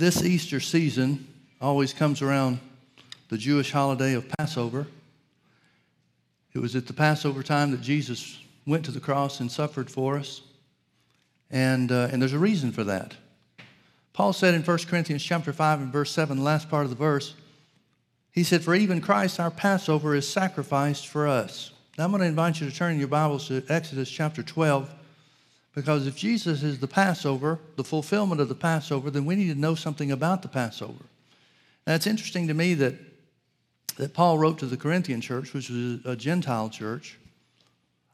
This Easter season always comes around the Jewish holiday of Passover. It was at the Passover time that Jesus went to the cross and suffered for us. And, uh, and there's a reason for that. Paul said in 1 Corinthians chapter 5 and verse 7, the last part of the verse, he said, For even Christ, our Passover, is sacrificed for us. Now I'm going to invite you to turn your Bibles to Exodus chapter 12, because if Jesus is the Passover, the fulfillment of the Passover, then we need to know something about the Passover. Now it's interesting to me that, that Paul wrote to the Corinthian church, which was a Gentile church,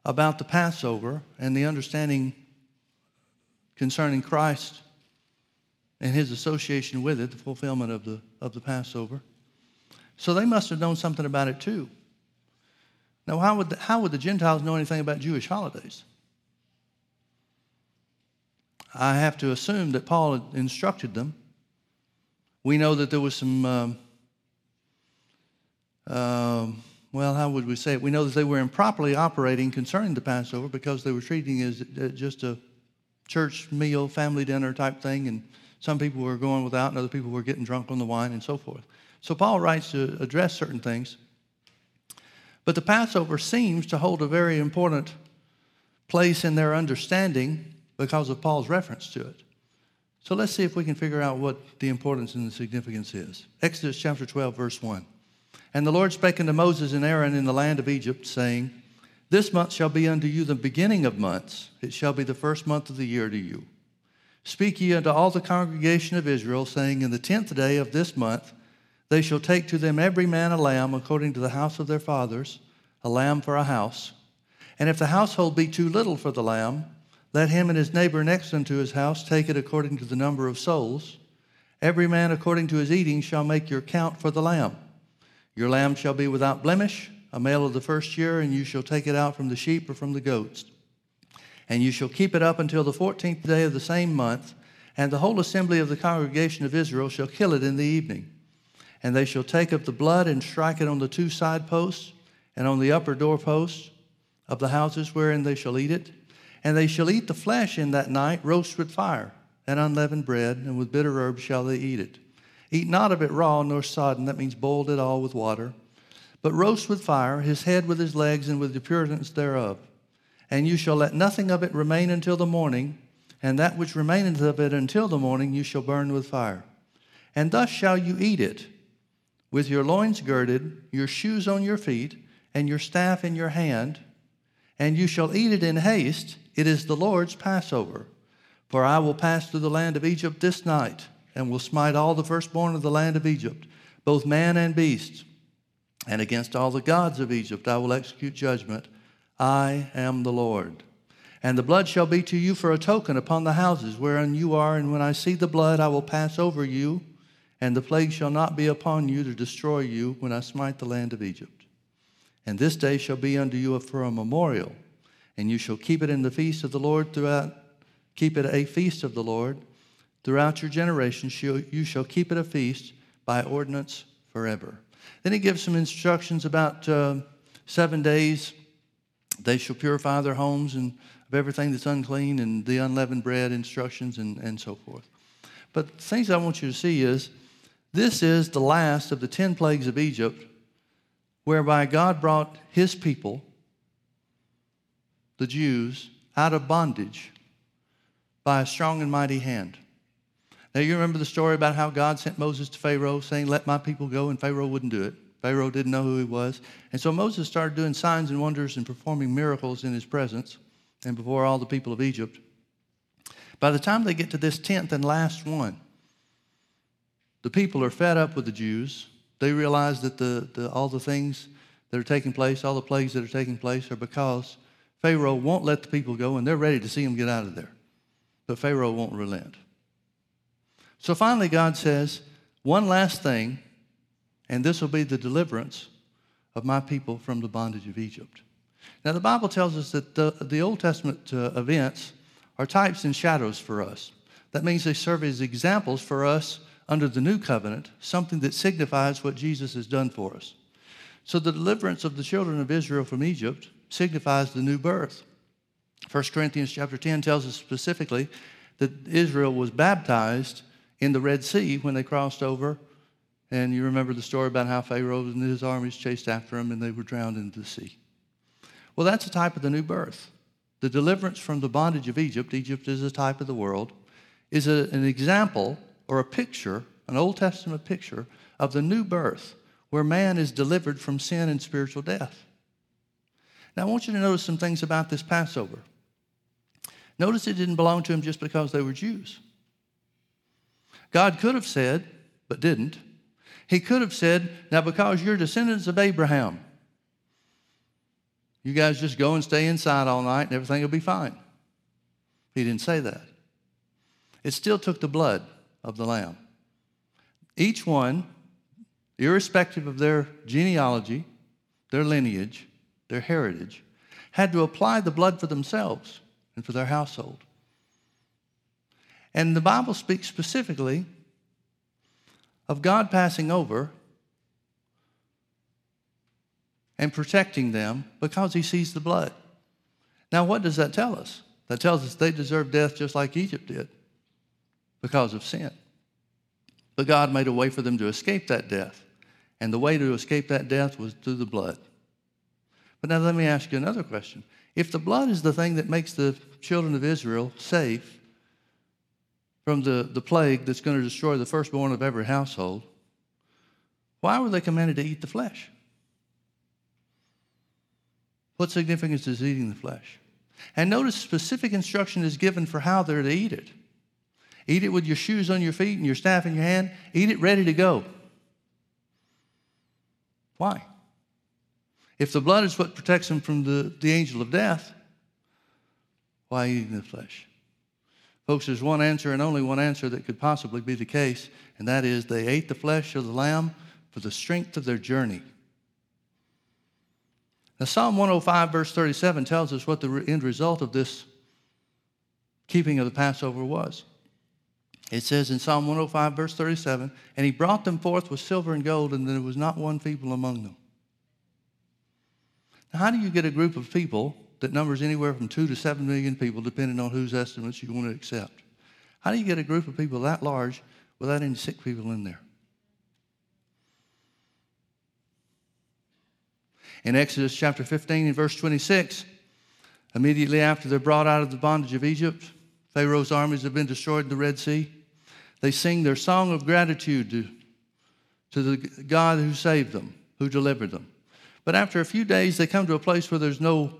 about the Passover and the understanding concerning Christ and his association with it, the fulfillment of the, of the Passover. So they must have known something about it too. Now, how would, the, how would the Gentiles know anything about Jewish holidays? I have to assume that Paul instructed them. We know that there was some, um, uh, well, how would we say it? We know that they were improperly operating concerning the Passover because they were treating it as uh, just a church meal, family dinner type thing, and some people were going without, and other people were getting drunk on the wine, and so forth. So Paul writes to address certain things. But the Passover seems to hold a very important place in their understanding because of Paul's reference to it. So let's see if we can figure out what the importance and the significance is. Exodus chapter 12, verse 1. And the Lord spake unto Moses and Aaron in the land of Egypt, saying, This month shall be unto you the beginning of months. It shall be the first month of the year to you. Speak ye unto all the congregation of Israel, saying, In the tenth day of this month they shall take to them every man a lamb according to the house of their fathers, a lamb for a house. And if the household be too little for the lamb, let him and his neighbor next unto his house take it according to the number of souls. Every man according to his eating shall make your count for the lamb. Your lamb shall be without blemish, a male of the first year, and you shall take it out from the sheep or from the goats and you shall keep it up until the fourteenth day of the same month, and the whole assembly of the congregation of Israel shall kill it in the evening. And they shall take up the blood and strike it on the two side posts and on the upper doorposts of the houses wherein they shall eat it. And they shall eat the flesh in that night, roast with fire, and unleavened bread, and with bitter herbs shall they eat it. Eat not of it raw nor sodden, that means boiled it all with water, but roast with fire, his head with his legs, and with the pureness thereof and you shall let nothing of it remain until the morning, and that which remaineth of it until the morning you shall burn with fire. And thus shall you eat it, with your loins girded, your shoes on your feet, and your staff in your hand, and you shall eat it in haste. It is the Lord's Passover. For I will pass through the land of Egypt this night, and will smite all the firstborn of the land of Egypt, both man and beast. And against all the gods of Egypt I will execute judgment I am the Lord. And the blood shall be to you for a token upon the houses wherein you are, and when I see the blood, I will pass over you, and the plague shall not be upon you to destroy you when I smite the land of Egypt. And this day shall be unto you for a memorial, and you shall keep it in the feast of the Lord throughout, keep it a feast of the Lord throughout your generations. You shall keep it a feast by ordinance forever. Then he gives some instructions about uh, seven days they shall purify their homes and of everything that's unclean and the unleavened bread instructions and, and so forth. But things I want you to see is this is the last of the 10 plagues of Egypt, whereby God brought his people, the Jews, out of bondage by a strong and mighty hand. Now, you remember the story about how God sent Moses to Pharaoh saying, Let my people go, and Pharaoh wouldn't do it. Pharaoh didn't know who he was. And so Moses started doing signs and wonders and performing miracles in his presence and before all the people of Egypt. By the time they get to this tenth and last one, the people are fed up with the Jews. They realize that the, the, all the things that are taking place, all the plagues that are taking place, are because Pharaoh won't let the people go, and they're ready to see them get out of there. But Pharaoh won't relent. So finally, God says, one last thing and this will be the deliverance of my people from the bondage of Egypt. Now, the Bible tells us that the, the Old Testament uh, events are types and shadows for us. That means they serve as examples for us under the new covenant, something that signifies what Jesus has done for us. So, the deliverance of the children of Israel from Egypt signifies the new birth. 1 Corinthians chapter 10 tells us specifically that Israel was baptized in the Red Sea when they crossed over. And you remember the story about how Pharaoh and his armies chased after them and they were drowned into the sea. Well, that's a type of the new birth. The deliverance from the bondage of Egypt, Egypt is a type of the world, is a, an example or a picture, an Old Testament picture of the new birth where man is delivered from sin and spiritual death. Now, I want you to notice some things about this Passover. Notice it didn't belong to him just because they were Jews. God could have said, but didn't. He could have said, Now, because you're descendants of Abraham, you guys just go and stay inside all night and everything will be fine. He didn't say that. It still took the blood of the lamb. Each one, irrespective of their genealogy, their lineage, their heritage, had to apply the blood for themselves and for their household. And the Bible speaks specifically of God passing over and protecting them because he sees the blood. Now, what does that tell us? That tells us they deserve death just like Egypt did because of sin. But God made a way for them to escape that death. And the way to escape that death was through the blood. But now let me ask you another question. If the blood is the thing that makes the children of Israel safe from the, the plague that's going to destroy the firstborn of every household, why were they commanded to eat the flesh? What significance is eating the flesh? And notice specific instruction is given for how they're to eat it. Eat it with your shoes on your feet and your staff in your hand. Eat it ready to go. Why? If the blood is what protects them from the, the angel of death, why eating the flesh? Folks, there's one answer and only one answer that could possibly be the case, and that is they ate the flesh of the lamb for the strength of their journey. Now, Psalm 105, verse 37, tells us what the end result of this keeping of the Passover was. It says in Psalm 105, verse 37, and he brought them forth with silver and gold, and there was not one feeble among them. How do you get a group of people that numbers anywhere from two to seven million people, depending on whose estimates you want to accept? How do you get a group of people that large without any sick people in there? In Exodus chapter 15 and verse 26, immediately after they're brought out of the bondage of Egypt, Pharaoh's armies have been destroyed in the Red Sea. They sing their song of gratitude to, to the God who saved them, who delivered them. But after a few days, they come to a place where there's no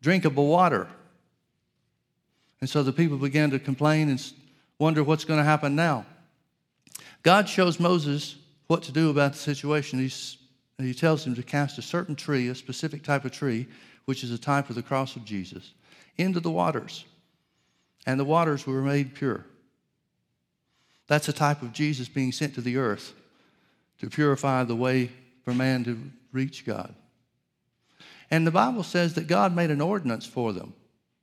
drinkable water. And so the people began to complain and wonder what's going to happen now. God shows Moses what to do about the situation. He's, he tells him to cast a certain tree, a specific type of tree, which is a type of the cross of Jesus, into the waters. And the waters were made pure. That's a type of Jesus being sent to the earth to purify the way for man to reach God. And the Bible says that God made an ordinance for them.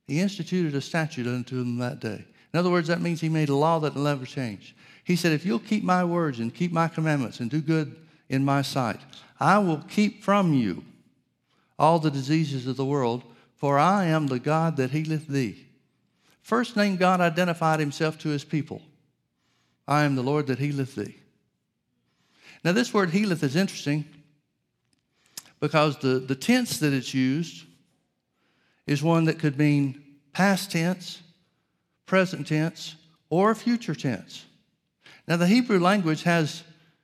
He instituted a statute unto them that day. In other words, that means he made a law that will never change. He said, If you'll keep my words and keep my commandments and do good in my sight, I will keep from you all the diseases of the world, for I am the God that healeth thee. First name God identified himself to his people I am the Lord that healeth thee. Now, this word healeth is interesting because the, the tense that it's used is one that could mean past tense, present tense, or future tense. Now, the Hebrew language has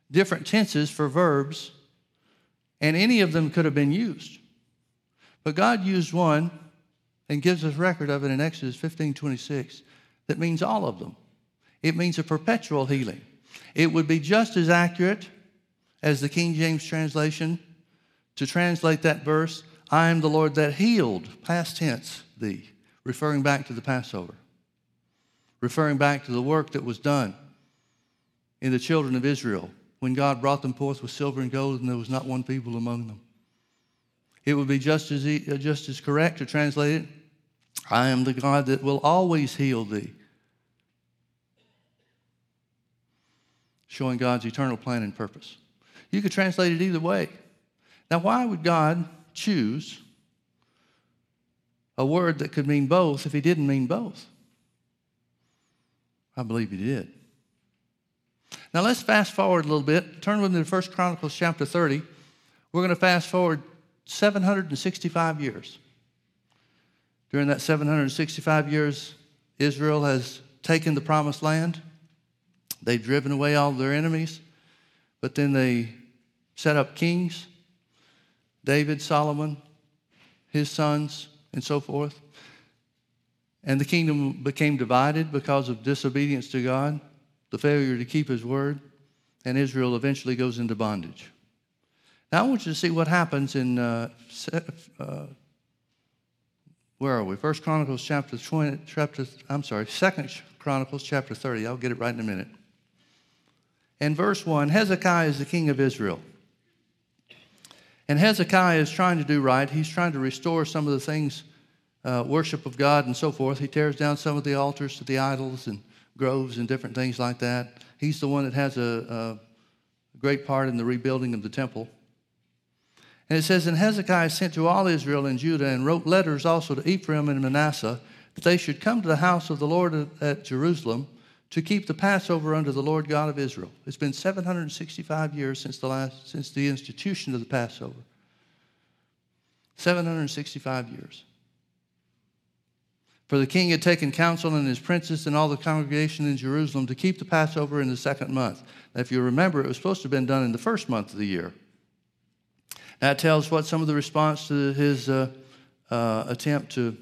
different tenses for verbs, and any of them could have been used. But God used one and gives us record of it in Exodus 15 26 that means all of them. It means a perpetual healing. It would be just as accurate as the King James translation to translate that verse, I am the Lord that healed, past tense, thee, referring back to the Passover, referring back to the work that was done in the children of Israel when God brought them forth with silver and gold and there was not one people among them. It would be just as, uh, just as correct to translate it I am the God that will always heal thee. Showing God's eternal plan and purpose. You could translate it either way. Now, why would God choose a word that could mean both if he didn't mean both? I believe he did. Now let's fast forward a little bit. Turn with me to 1 Chronicles chapter 30. We're going to fast forward 765 years. During that 765 years, Israel has taken the promised land. They've driven away all their enemies, but then they set up kings David, Solomon, his sons, and so forth. And the kingdom became divided because of disobedience to God, the failure to keep his word, and Israel eventually goes into bondage. Now I want you to see what happens in, uh, uh, where are we? First Chronicles chapter 20, chapter, I'm sorry, Second Chronicles chapter 30. I'll get it right in a minute. In verse 1, Hezekiah is the king of Israel. And Hezekiah is trying to do right. He's trying to restore some of the things, uh, worship of God and so forth. He tears down some of the altars to the idols and groves and different things like that. He's the one that has a, a great part in the rebuilding of the temple. And it says, And Hezekiah sent to all Israel and Judah and wrote letters also to Ephraim and Manasseh that they should come to the house of the Lord at Jerusalem to keep the Passover under the Lord God of Israel. It's been 765 years since the, last, since the institution of the Passover. 765 years. For the king had taken counsel and his princes and all the congregation in Jerusalem to keep the Passover in the second month. Now, if you remember, it was supposed to have been done in the first month of the year. That tells what some of the response to his uh, uh, attempt to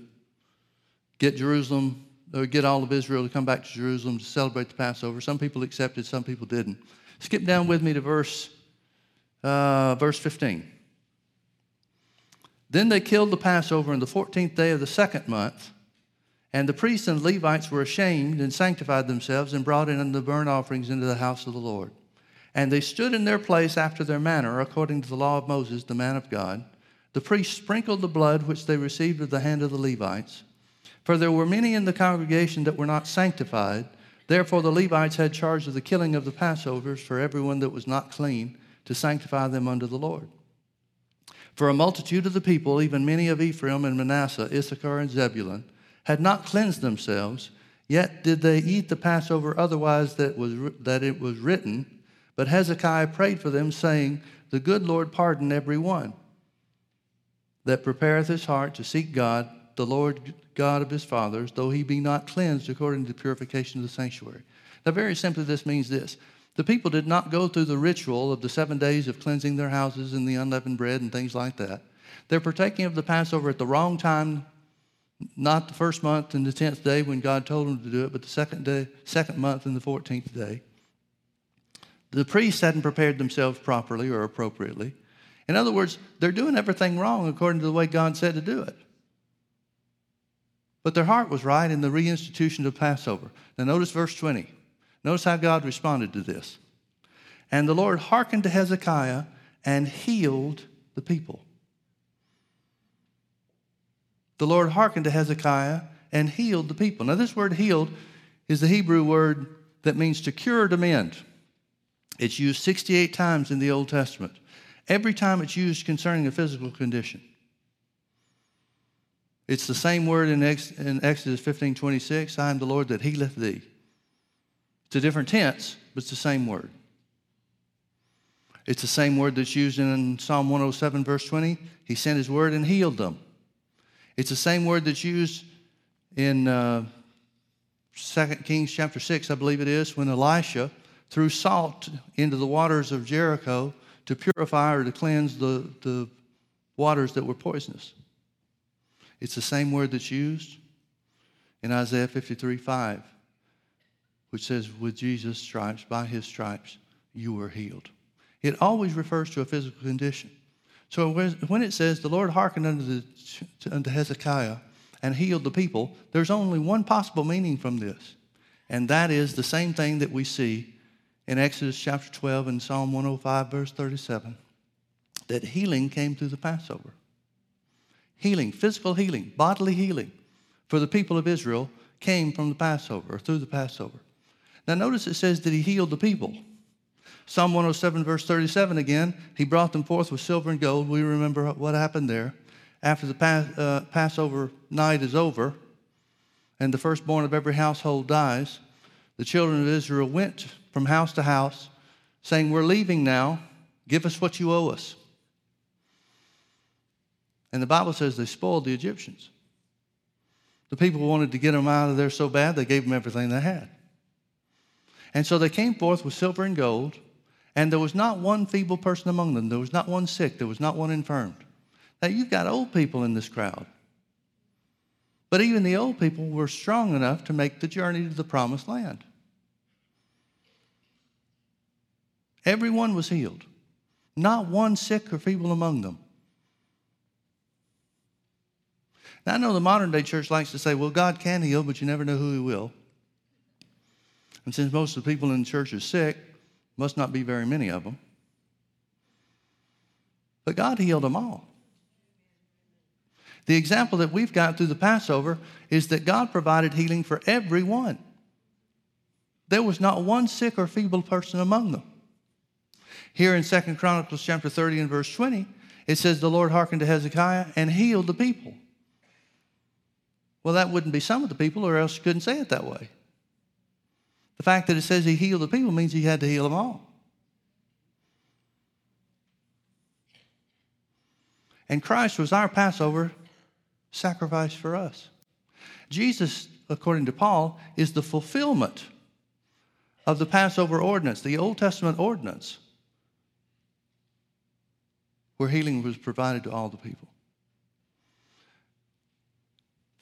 get Jerusalem or get all of Israel to come back to Jerusalem to celebrate the Passover. Some people accepted, some people didn't. Skip down with me to verse, uh, verse 15. Then they killed the Passover on the 14th day of the second month, and the priests and Levites were ashamed and sanctified themselves and brought in the burnt offerings into the house of the Lord. And they stood in their place after their manner, according to the law of Moses, the man of God. The priests sprinkled the blood which they received at the hand of the Levites for there were many in the congregation that were not sanctified. Therefore, the Levites had charge of the killing of the Passovers for everyone that was not clean, to sanctify them unto the Lord. For a multitude of the people, even many of Ephraim and Manasseh, Issachar and Zebulun, had not cleansed themselves, yet did they eat the Passover otherwise that, was, that it was written. But Hezekiah prayed for them, saying, The good Lord pardon every one that prepareth his heart to seek God the Lord God of his fathers, though he be not cleansed according to the purification of the sanctuary. Now, very simply, this means this the people did not go through the ritual of the seven days of cleansing their houses and the unleavened bread and things like that. They're partaking of the Passover at the wrong time, not the first month and the tenth day when God told them to do it, but the second day, second month and the fourteenth day. The priests hadn't prepared themselves properly or appropriately. In other words, they're doing everything wrong according to the way God said to do it. But their heart was right in the reinstitution of Passover. Now, notice verse 20. Notice how God responded to this. And the Lord hearkened to Hezekiah and healed the people. The Lord hearkened to Hezekiah and healed the people. Now, this word healed is the Hebrew word that means to cure or to mend. It's used 68 times in the Old Testament. Every time it's used concerning a physical condition. It's the same word in, Ex- in Exodus 15 26 I am the Lord that healeth thee. It's a different tense, but it's the same word. It's the same word that's used in Psalm 107, verse 20. He sent his word and healed them. It's the same word that's used in uh, 2 Kings chapter 6, I believe it is, when Elisha threw salt into the waters of Jericho to purify or to cleanse the, the waters that were poisonous. It's the same word that's used in Isaiah 53 5, which says, With Jesus' stripes, by his stripes, you were healed. It always refers to a physical condition. So when it says, The Lord hearkened unto, the, unto Hezekiah and healed the people, there's only one possible meaning from this, and that is the same thing that we see in Exodus chapter 12 and Psalm 105, verse 37, that healing came through the Passover healing, physical healing, bodily healing for the people of Israel came from the Passover or through the Passover. Now, notice it says that he healed the people. Psalm 107, verse 37 again, he brought them forth with silver and gold. We remember what happened there. After the uh, Passover night is over and the firstborn of every household dies, the children of Israel went from house to house, saying, We're leaving now. Give us what you owe us. And the Bible says they spoiled the Egyptians. The people wanted to get them out of there so bad, they gave them everything they had. And so they came forth with silver and gold, and there was not one feeble person among them. There was not one sick. There was not one infirmed. Now, you've got old people in this crowd. But even the old people were strong enough to make the journey to the promised land. Everyone was healed, not one sick or feeble among them. Now, I know the modern day church likes to say, well, God can heal, but you never know who He will. And since most of the people in the church are sick, must not be very many of them. But God healed them all. The example that we've got through the Passover is that God provided healing for everyone. There was not one sick or feeble person among them. Here in Second Chronicles chapter 30 and verse 20, it says, The Lord hearkened to Hezekiah and healed the people. Well, that wouldn't be some of the people, or else you couldn't say it that way. The fact that it says he healed the people means he had to heal them all. And Christ was our Passover sacrifice for us. Jesus, according to Paul, is the fulfillment of the Passover ordinance, the Old Testament ordinance, where healing was provided to all the people.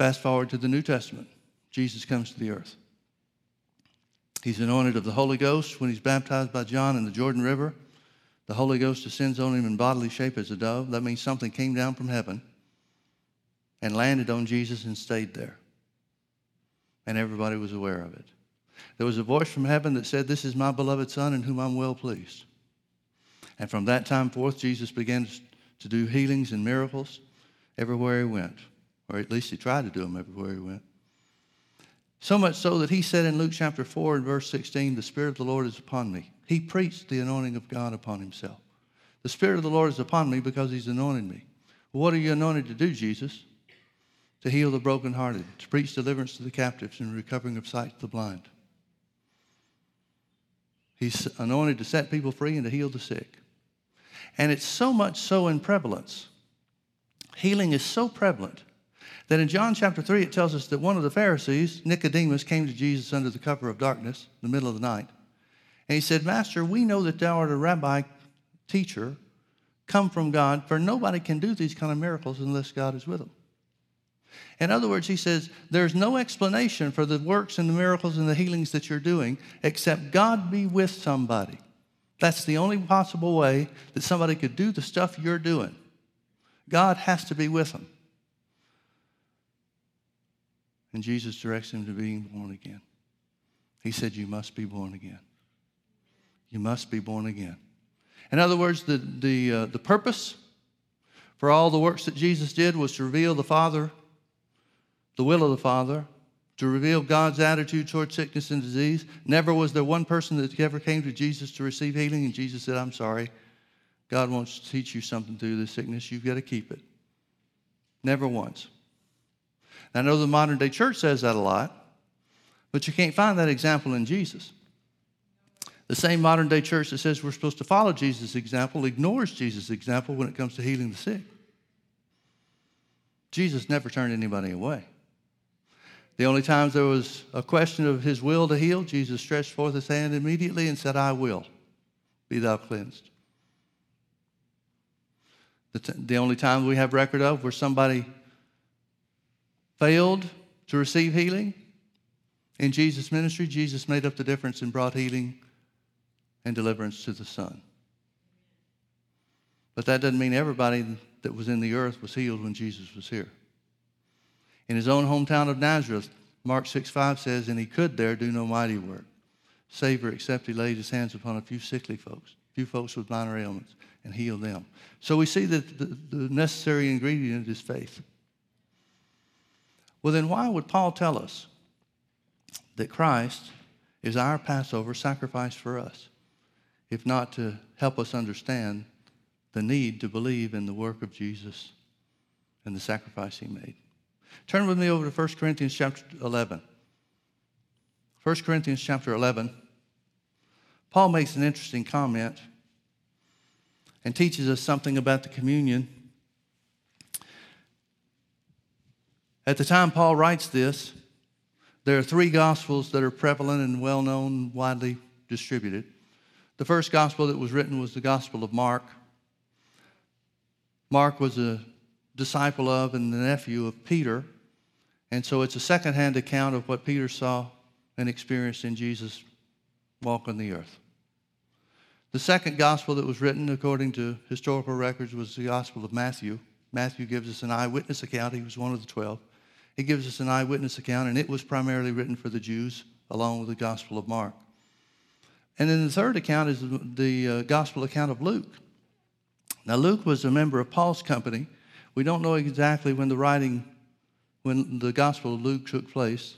Fast forward to the New Testament. Jesus comes to the earth. He's anointed of the Holy Ghost when he's baptized by John in the Jordan River. The Holy Ghost descends on him in bodily shape as a dove. That means something came down from heaven and landed on Jesus and stayed there. And everybody was aware of it. There was a voice from heaven that said, This is my beloved Son in whom I'm well pleased. And from that time forth, Jesus began to do healings and miracles everywhere he went or at least he tried to do them everywhere he went. So much so that he said in Luke chapter 4 and verse 16, The Spirit of the Lord is upon me. He preached the anointing of God upon himself. The Spirit of the Lord is upon me because he's anointed me. What are you anointed to do, Jesus? To heal the brokenhearted, to preach deliverance to the captives and recovering of sight to the blind. He's anointed to set people free and to heal the sick. And it's so much so in prevalence. Healing is so prevalent that in John chapter 3, it tells us that one of the Pharisees, Nicodemus, came to Jesus under the cover of darkness, in the middle of the night. And he said, Master, we know that thou art a rabbi, teacher, come from God, for nobody can do these kind of miracles unless God is with them. In other words, he says, there's no explanation for the works and the miracles and the healings that you're doing except God be with somebody. That's the only possible way that somebody could do the stuff you're doing. God has to be with them. And Jesus directs him to being born again. He said, You must be born again. You must be born again. In other words, the, the, uh, the purpose for all the works that Jesus did was to reveal the Father, the will of the Father, to reveal God's attitude toward sickness and disease. Never was there one person that ever came to Jesus to receive healing, and Jesus said, I'm sorry. God wants to teach you something through this sickness. You've got to keep it. Never once. I know the modern day church says that a lot, but you can't find that example in Jesus. The same modern day church that says we're supposed to follow Jesus' example ignores Jesus' example when it comes to healing the sick. Jesus never turned anybody away. The only times there was a question of his will to heal, Jesus stretched forth his hand immediately and said, I will. Be thou cleansed. The, t- the only time we have record of where somebody failed to receive healing in Jesus' ministry, Jesus made up the difference and brought healing and deliverance to the Son. But that doesn't mean everybody that was in the earth was healed when Jesus was here. In his own hometown of Nazareth, Mark 6 5 says, And he could there do no mighty work, save or except he laid his hands upon a few sickly folks, a few folks with minor ailments, and healed them. So we see that the, the necessary ingredient is faith. Well, then why would Paul tell us that Christ is our Passover sacrifice for us, if not to help us understand the need to believe in the work of Jesus and the sacrifice he made? Turn with me over to 1 Corinthians chapter 11. 1 Corinthians chapter 11. Paul makes an interesting comment and teaches us something about the communion. At the time Paul writes this, there are three gospels that are prevalent and well known, widely distributed. The first gospel that was written was the Gospel of Mark. Mark was a disciple of and the nephew of Peter, and so it's a secondhand account of what Peter saw and experienced in Jesus walk on the earth. The second gospel that was written according to historical records was the Gospel of Matthew. Matthew gives us an eyewitness account. He was one of the twelve. He gives us an eyewitness account, and it was primarily written for the Jews, along with the Gospel of Mark. And then the third account is the uh, Gospel account of Luke. Now, Luke was a member of Paul's company. We don't know exactly when the writing, when the Gospel of Luke took place,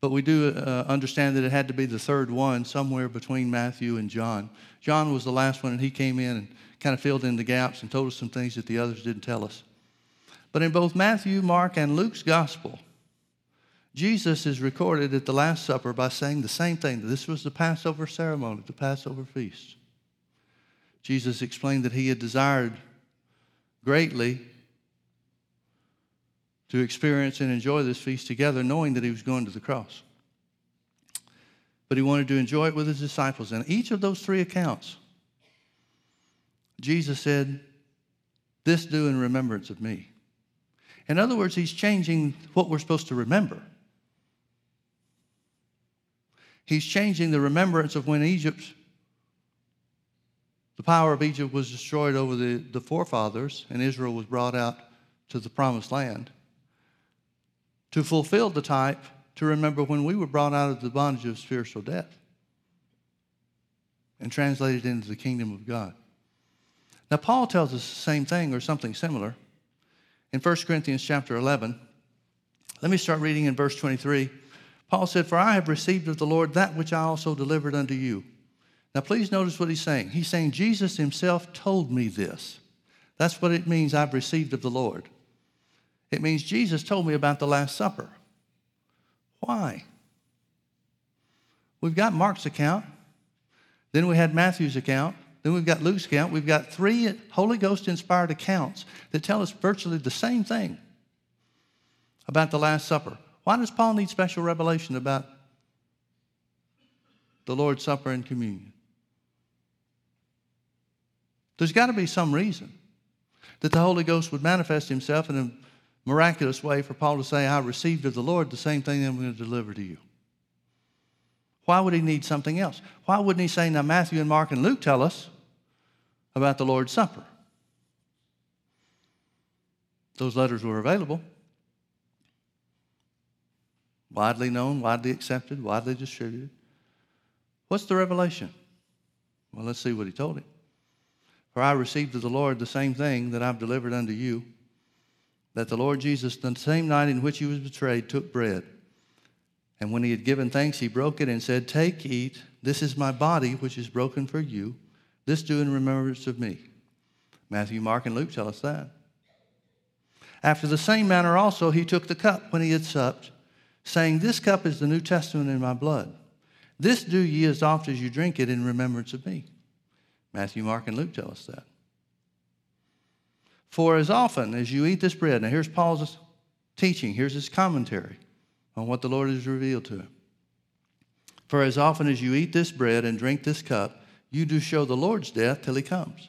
but we do uh, understand that it had to be the third one, somewhere between Matthew and John. John was the last one, and he came in and kind of filled in the gaps and told us some things that the others didn't tell us. But in both Matthew, Mark, and Luke's gospel, Jesus is recorded at the Last Supper by saying the same thing. This was the Passover ceremony, the Passover feast. Jesus explained that he had desired greatly to experience and enjoy this feast together, knowing that he was going to the cross. But he wanted to enjoy it with his disciples. And each of those three accounts, Jesus said, This do in remembrance of me. In other words, he's changing what we're supposed to remember. He's changing the remembrance of when Egypt, the power of Egypt was destroyed over the, the forefathers and Israel was brought out to the promised land. To fulfill the type, to remember when we were brought out of the bondage of spiritual death and translated into the kingdom of God. Now, Paul tells us the same thing or something similar in 1 Corinthians chapter 11. Let me start reading in verse 23. Paul said, For I have received of the Lord that which I also delivered unto you. Now, please notice what he's saying. He's saying, Jesus himself told me this. That's what it means, I've received of the Lord. It means Jesus told me about the Last Supper. Why? We've got Mark's account, then we had Matthew's account, then we've got Luke's account. We've got three Holy Ghost inspired accounts that tell us virtually the same thing about the Last Supper. Why does Paul need special revelation about the Lord's Supper and communion? There's got to be some reason that the Holy Ghost would manifest himself in a miraculous way for Paul to say, I received of the Lord the same thing I'm going to deliver to you. Why would he need something else? Why wouldn't he say, now Matthew and Mark and Luke tell us about the Lord's Supper. Those letters were available, widely known, widely accepted, widely distributed. What's the revelation? Well, let's see what he told him. For I received of the Lord the same thing that I've delivered unto you that the Lord Jesus, the same night in which he was betrayed, took bread. And when he had given thanks, he broke it and said, Take, eat. This is my body, which is broken for you. This do in remembrance of me. Matthew, Mark, and Luke tell us that. After the same manner also he took the cup when he had supped, saying, This cup is the New Testament in my blood. This do ye as oft as you drink it in remembrance of me. Matthew, Mark, and Luke tell us that. For as often as you eat this bread, now here's Paul's teaching, here's his commentary on what the Lord has revealed to him. For as often as you eat this bread and drink this cup, you do show the Lord's death till he comes.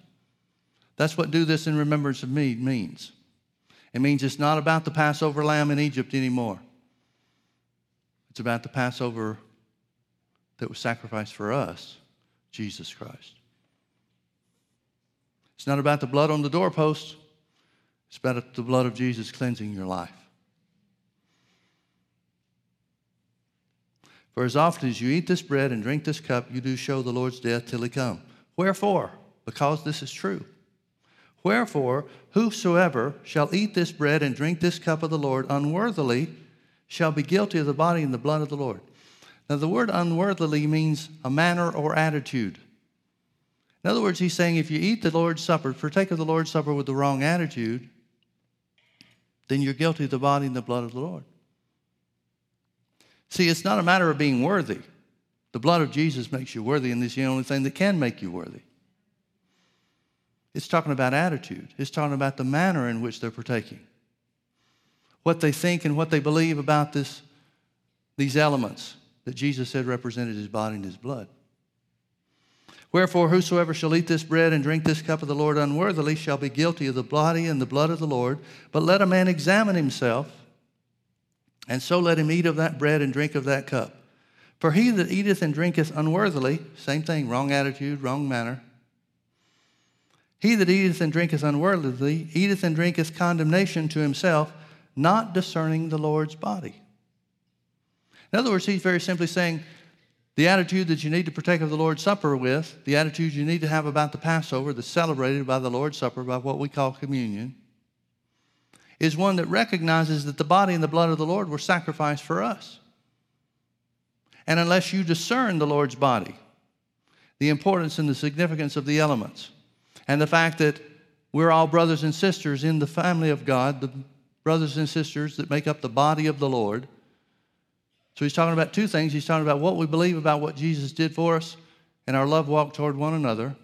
That's what do this in remembrance of me means. It means it's not about the Passover lamb in Egypt anymore. It's about the Passover that was sacrificed for us, Jesus Christ. It's not about the blood on the doorpost. It's about the blood of Jesus cleansing your life. For as often as you eat this bread and drink this cup, you do show the Lord's death till he come. Wherefore? Because this is true. Wherefore, whosoever shall eat this bread and drink this cup of the Lord unworthily shall be guilty of the body and the blood of the Lord. Now, the word unworthily means a manner or attitude. In other words, he's saying if you eat the Lord's Supper, partake of the Lord's Supper with the wrong attitude, then you're guilty of the body and the blood of the Lord. See, it's not a matter of being worthy. The blood of Jesus makes you worthy, and it's the only thing that can make you worthy. It's talking about attitude, it's talking about the manner in which they're partaking, what they think and what they believe about this, these elements that Jesus said represented his body and his blood. Wherefore, whosoever shall eat this bread and drink this cup of the Lord unworthily shall be guilty of the body and the blood of the Lord. But let a man examine himself, and so let him eat of that bread and drink of that cup. For he that eateth and drinketh unworthily, same thing, wrong attitude, wrong manner. He that eateth and drinketh unworthily eateth and drinketh condemnation to himself, not discerning the Lord's body. In other words, he's very simply saying the attitude that you need to partake of the Lord's Supper with, the attitude you need to have about the Passover that's celebrated by the Lord's Supper, by what we call communion, is one that recognizes that the body and the blood of the Lord were sacrificed for us. And unless you discern the Lord's body, the importance and the significance of the elements, and the fact that we're all brothers and sisters in the family of God, the brothers and sisters that make up the body of the Lord. So he's talking about two things. He's talking about what we believe about what Jesus did for us and our love walk toward one another.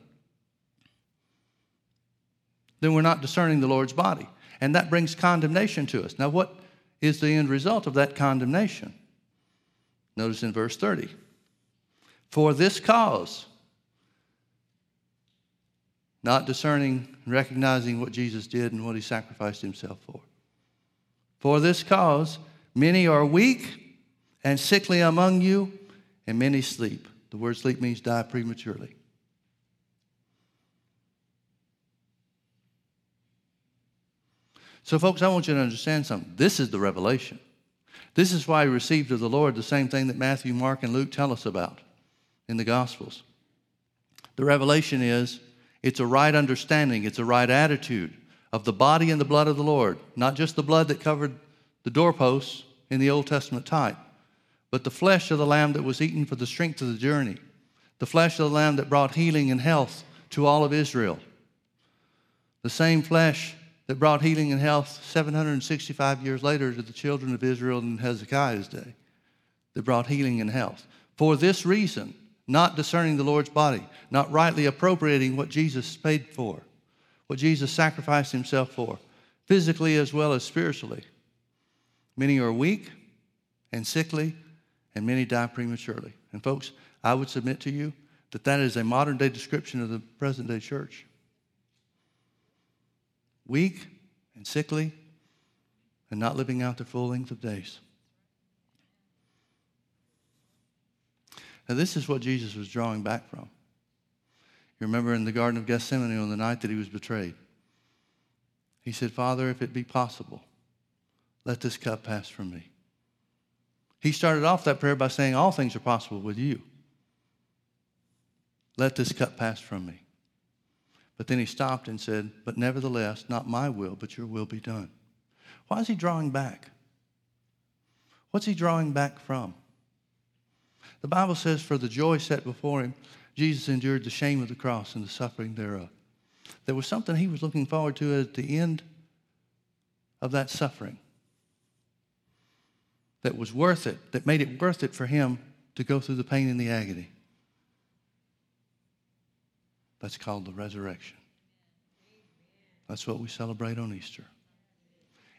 Then we're not discerning the Lord's body. And that brings condemnation to us. Now, what is the end result of that condemnation? Notice in verse 30. For this cause, not discerning and recognizing what Jesus did and what he sacrificed himself for. For this cause, many are weak and sickly among you, and many sleep. The word sleep means die prematurely. So, folks, I want you to understand something. This is the revelation. This is why he received of the Lord the same thing that Matthew, Mark, and Luke tell us about in the Gospels. The revelation is it's a right understanding, it's a right attitude of the body and the blood of the Lord, not just the blood that covered the doorposts in the Old Testament type, but the flesh of the lamb that was eaten for the strength of the journey, the flesh of the lamb that brought healing and health to all of Israel, the same flesh that brought healing and health 765 years later to the children of Israel in Hezekiah's day, that brought healing and health. For this reason, not discerning the Lord's body, not rightly appropriating what Jesus paid for, what Jesus sacrificed himself for, physically as well as spiritually. Many are weak and sickly, and many die prematurely. And, folks, I would submit to you that that is a modern day description of the present day church. Weak and sickly, and not living out their full length of days. Now, this is what Jesus was drawing back from. You remember in the Garden of Gethsemane on the night that he was betrayed. He said, Father, if it be possible, let this cup pass from me. He started off that prayer by saying, All things are possible with you. Let this cup pass from me. But then he stopped and said, But nevertheless, not my will, but your will be done. Why is he drawing back? What's he drawing back from? The Bible says, For the joy set before him, Jesus endured the shame of the cross and the suffering thereof. There was something he was looking forward to at the end of that suffering that was worth it, that made it worth it for him to go through the pain and the agony. That's called the resurrection. That's what we celebrate on Easter.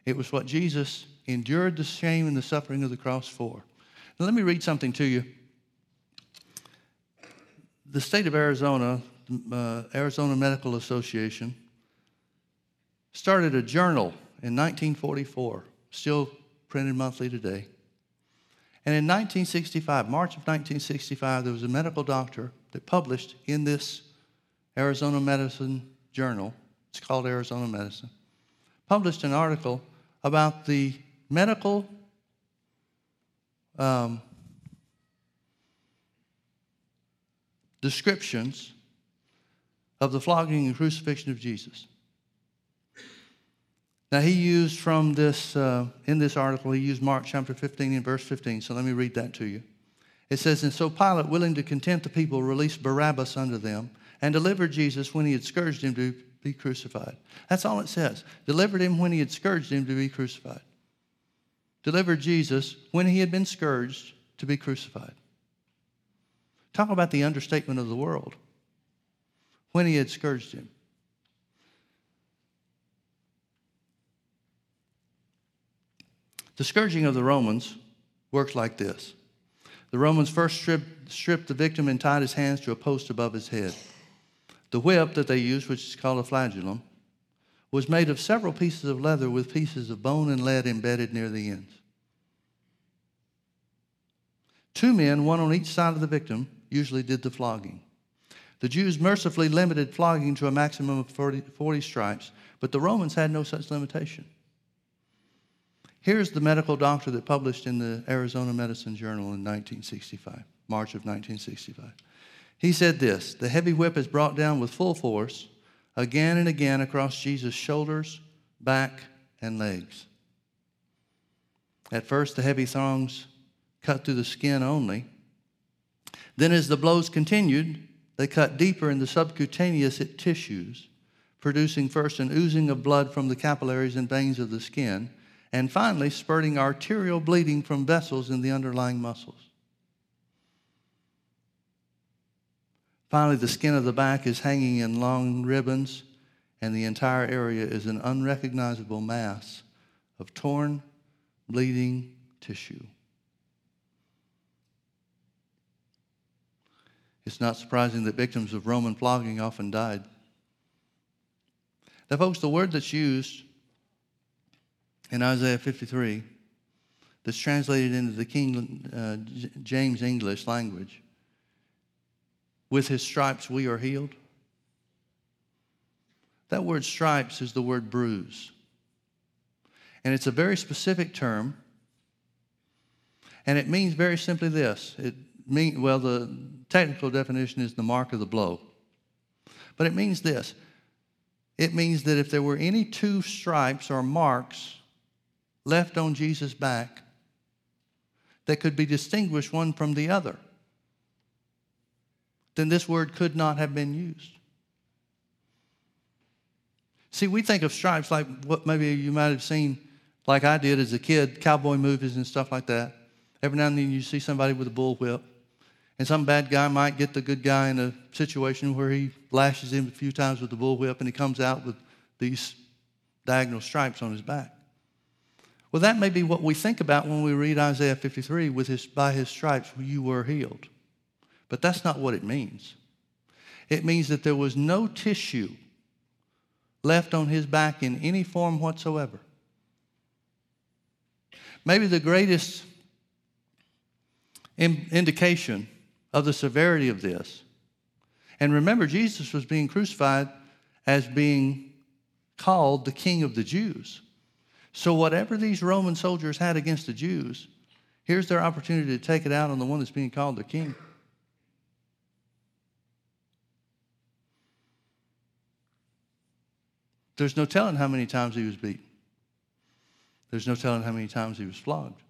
It was what Jesus endured the shame and the suffering of the cross for. Now, let me read something to you the state of Arizona, uh, Arizona Medical Association, started a journal in 1944, still printed monthly today. And in 1965, March of 1965, there was a medical doctor that published in this Arizona Medicine Journal, it's called Arizona Medicine, published an article about the medical um, descriptions of the flogging and crucifixion of Jesus. Now, he used from this, uh, in this article, he used Mark chapter 15 and verse 15. So let me read that to you. It says, And so Pilate, willing to content the people, released Barabbas unto them and delivered Jesus when he had scourged him to be crucified. That's all it says. Delivered him when he had scourged him to be crucified. Delivered Jesus when he had been scourged to be crucified. Talk about the understatement of the world. When he had scourged him. The scourging of the Romans works like this the Romans first stripped, stripped the victim and tied his hands to a post above his head. The whip that they used, which is called a flagellum, was made of several pieces of leather with pieces of bone and lead embedded near the ends. Two men, one on each side of the victim, usually did the flogging. The Jews mercifully limited flogging to a maximum of 40, 40 stripes, but the Romans had no such limitation. Here's the medical doctor that published in the Arizona Medicine Journal in 1965, March of 1965. He said this The heavy whip is brought down with full force again and again across Jesus' shoulders, back, and legs. At first, the heavy thongs cut through the skin only. Then, as the blows continued, they cut deeper in the subcutaneous tissues, producing first an oozing of blood from the capillaries and veins of the skin, and finally spurting arterial bleeding from vessels in the underlying muscles. Finally, the skin of the back is hanging in long ribbons, and the entire area is an unrecognizable mass of torn, bleeding tissue. It's not surprising that victims of Roman flogging often died. Now, folks, the word that's used in Isaiah 53, that's translated into the King uh, James English language, with his stripes we are healed. That word stripes is the word bruise. And it's a very specific term. And it means very simply this. It mean, well, the technical definition is the mark of the blow. But it means this it means that if there were any two stripes or marks left on Jesus' back that could be distinguished one from the other, then this word could not have been used. See, we think of stripes like what maybe you might have seen, like I did as a kid, cowboy movies and stuff like that. Every now and then you see somebody with a bullwhip. And some bad guy might get the good guy in a situation where he lashes him a few times with the bullwhip and he comes out with these diagonal stripes on his back. Well, that may be what we think about when we read Isaiah 53 with his, by his stripes you were healed. But that's not what it means. It means that there was no tissue left on his back in any form whatsoever. Maybe the greatest indication of the severity of this. And remember, Jesus was being crucified as being called the King of the Jews. So, whatever these Roman soldiers had against the Jews, here's their opportunity to take it out on the one that's being called the King. There's no telling how many times he was beaten. There's no telling how many times he was flogged.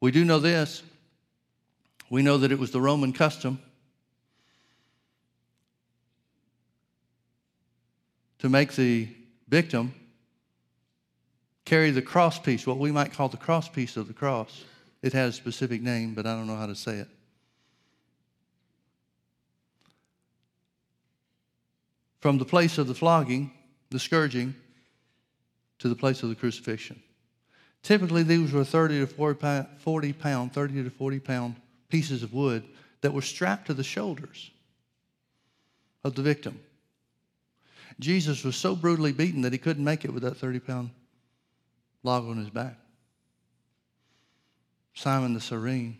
We do know this we know that it was the Roman custom to make the victim carry the cross piece, what we might call the cross piece of the cross. It has a specific name, but I don't know how to say it. From the place of the flogging, the scourging, to the place of the crucifixion. Typically, these were 30 to 40 pound, 40 pound 30 to 40 pound pieces of wood that were strapped to the shoulders of the victim. Jesus was so brutally beaten that he couldn't make it with that 30 pound log on his back. Simon the Cyrene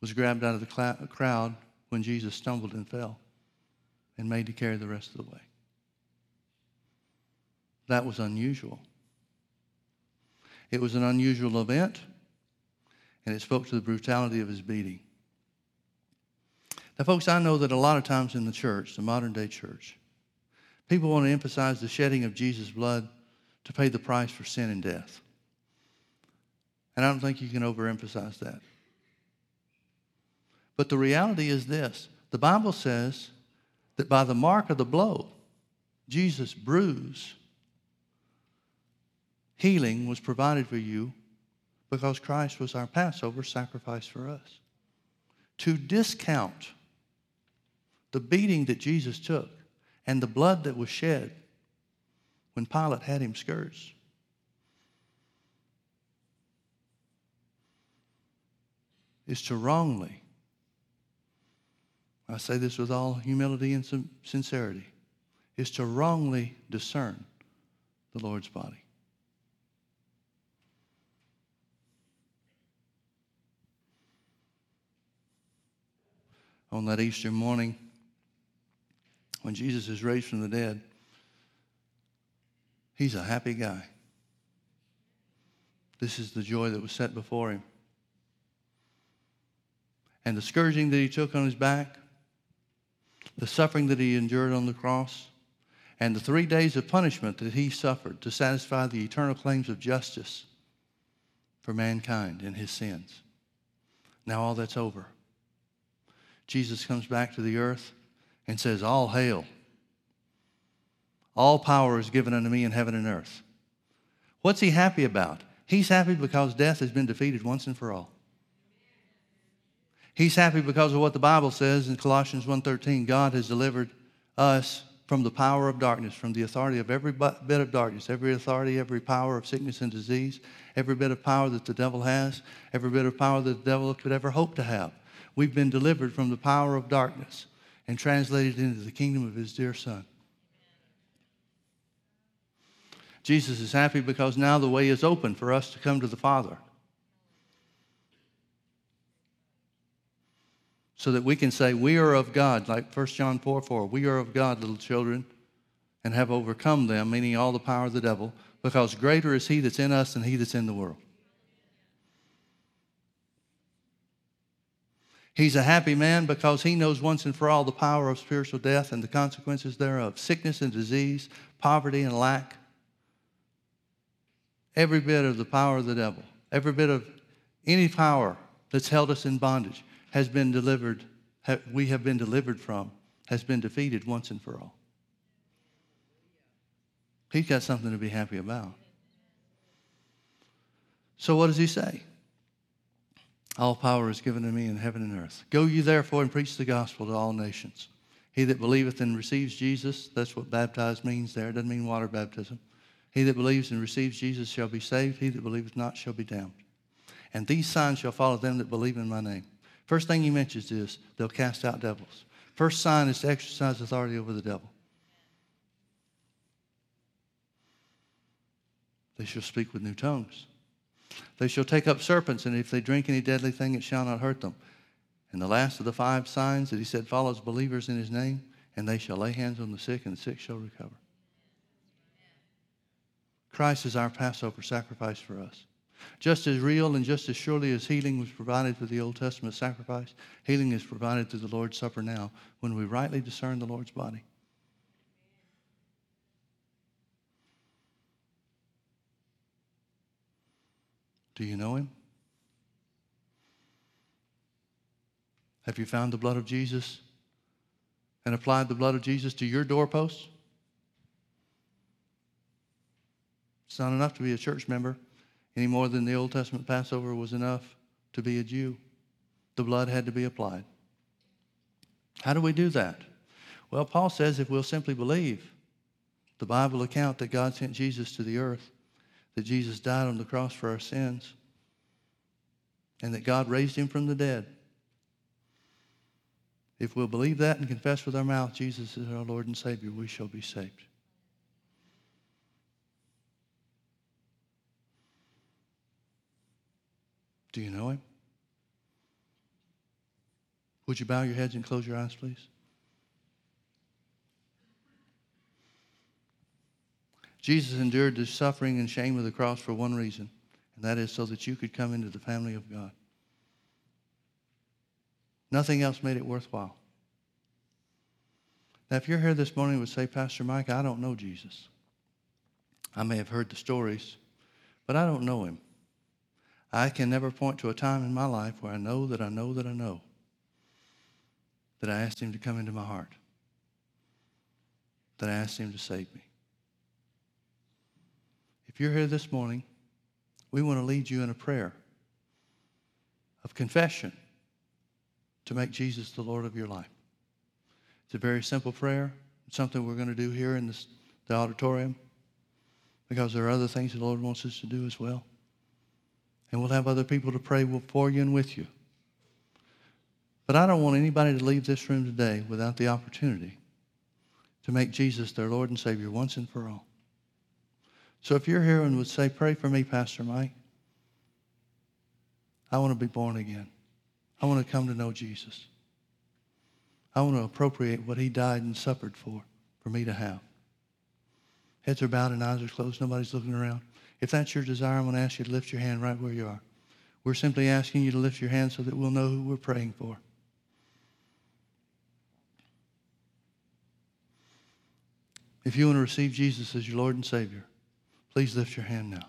was grabbed out of the crowd when Jesus stumbled and fell and made to carry the rest of the way. That was unusual. It was an unusual event and it spoke to the brutality of his beating. Now, folks, I know that a lot of times in the church, the modern day church, people want to emphasize the shedding of Jesus' blood to pay the price for sin and death. And I don't think you can overemphasize that. But the reality is this the Bible says that by the mark of the blow, Jesus' bruise, healing was provided for you because Christ was our Passover sacrifice for us. To discount the beating that Jesus took and the blood that was shed when Pilate had him scourged. Is to wrongly, I say this with all humility and sincerity, is to wrongly discern the Lord's body. On that Easter morning, when Jesus is raised from the dead, he's a happy guy. This is the joy that was set before him. And the scourging that he took on his back, the suffering that he endured on the cross, and the three days of punishment that he suffered to satisfy the eternal claims of justice for mankind and his sins. Now all that's over. Jesus comes back to the earth and says, All hail. All power is given unto me in heaven and earth. What's he happy about? He's happy because death has been defeated once and for all. He's happy because of what the Bible says in Colossians 1:13. God has delivered us from the power of darkness, from the authority of every bit of darkness, every authority, every power of sickness and disease, every bit of power that the devil has, every bit of power that the devil could ever hope to have. We've been delivered from the power of darkness and translated into the kingdom of his dear son. Jesus is happy because now the way is open for us to come to the Father. So that we can say, We are of God, like 1 John 4 4. We are of God, little children, and have overcome them, meaning all the power of the devil, because greater is he that's in us than he that's in the world. He's a happy man because he knows once and for all the power of spiritual death and the consequences thereof sickness and disease, poverty and lack. Every bit of the power of the devil, every bit of any power that's held us in bondage has been delivered, we have been delivered from, has been defeated once and for all. He's got something to be happy about. So, what does he say? All power is given to me in heaven and earth. Go you therefore and preach the gospel to all nations. He that believeth and receives Jesus, that's what baptized means there. It doesn't mean water baptism. He that believes and receives Jesus shall be saved. He that believeth not shall be damned. And these signs shall follow them that believe in my name. First thing he mentions is they'll cast out devils. First sign is to exercise authority over the devil. They shall speak with new tongues. They shall take up serpents, and if they drink any deadly thing, it shall not hurt them. And the last of the five signs that he said follows believers in his name, and they shall lay hands on the sick, and the sick shall recover. Christ is our Passover sacrifice for us. Just as real and just as surely as healing was provided through the Old Testament sacrifice, healing is provided through the Lord's Supper now when we rightly discern the Lord's body. Do you know him? Have you found the blood of Jesus and applied the blood of Jesus to your doorposts? It's not enough to be a church member any more than the Old Testament Passover was enough to be a Jew. The blood had to be applied. How do we do that? Well, Paul says if we'll simply believe the Bible account that God sent Jesus to the earth, that Jesus died on the cross for our sins and that God raised him from the dead. If we'll believe that and confess with our mouth Jesus is our Lord and Savior, we shall be saved. Do you know him? Would you bow your heads and close your eyes, please? Jesus endured the suffering and shame of the cross for one reason, and that is so that you could come into the family of God. Nothing else made it worthwhile. Now, if you're here this morning and would say, Pastor Mike, I don't know Jesus. I may have heard the stories, but I don't know him. I can never point to a time in my life where I know that I know that I know that I asked him to come into my heart, that I asked him to save me. If you're here this morning, we want to lead you in a prayer of confession to make Jesus the Lord of your life. It's a very simple prayer. It's something we're going to do here in this, the auditorium because there are other things the Lord wants us to do as well. And we'll have other people to pray for you and with you. But I don't want anybody to leave this room today without the opportunity to make Jesus their Lord and Savior once and for all. So if you're here and would say, Pray for me, Pastor Mike, I want to be born again. I want to come to know Jesus. I want to appropriate what he died and suffered for, for me to have. Heads are bowed and eyes are closed. Nobody's looking around. If that's your desire, I'm going to ask you to lift your hand right where you are. We're simply asking you to lift your hand so that we'll know who we're praying for. If you want to receive Jesus as your Lord and Savior, please lift your hand now.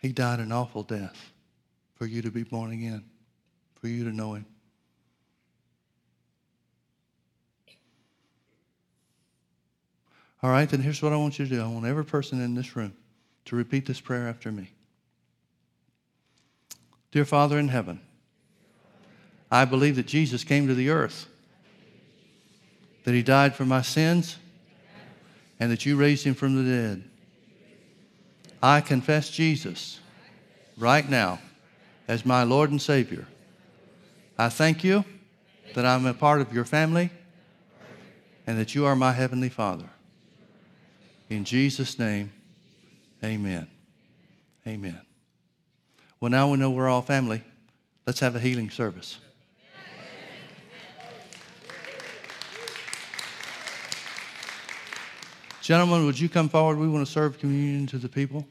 He died an awful death for you to be born again, for you to know Him. All right, then here's what I want you to do. I want every person in this room to repeat this prayer after me. Dear Father in heaven, I believe that Jesus came to the earth that he died for my sins and that you raised him from the dead. I confess Jesus right now as my Lord and Savior. I thank you that I'm a part of your family and that you are my Heavenly Father. In Jesus' name, amen. Amen. Well, now we know we're all family. Let's have a healing service. Gentlemen, would you come forward? We want to serve communion to the people.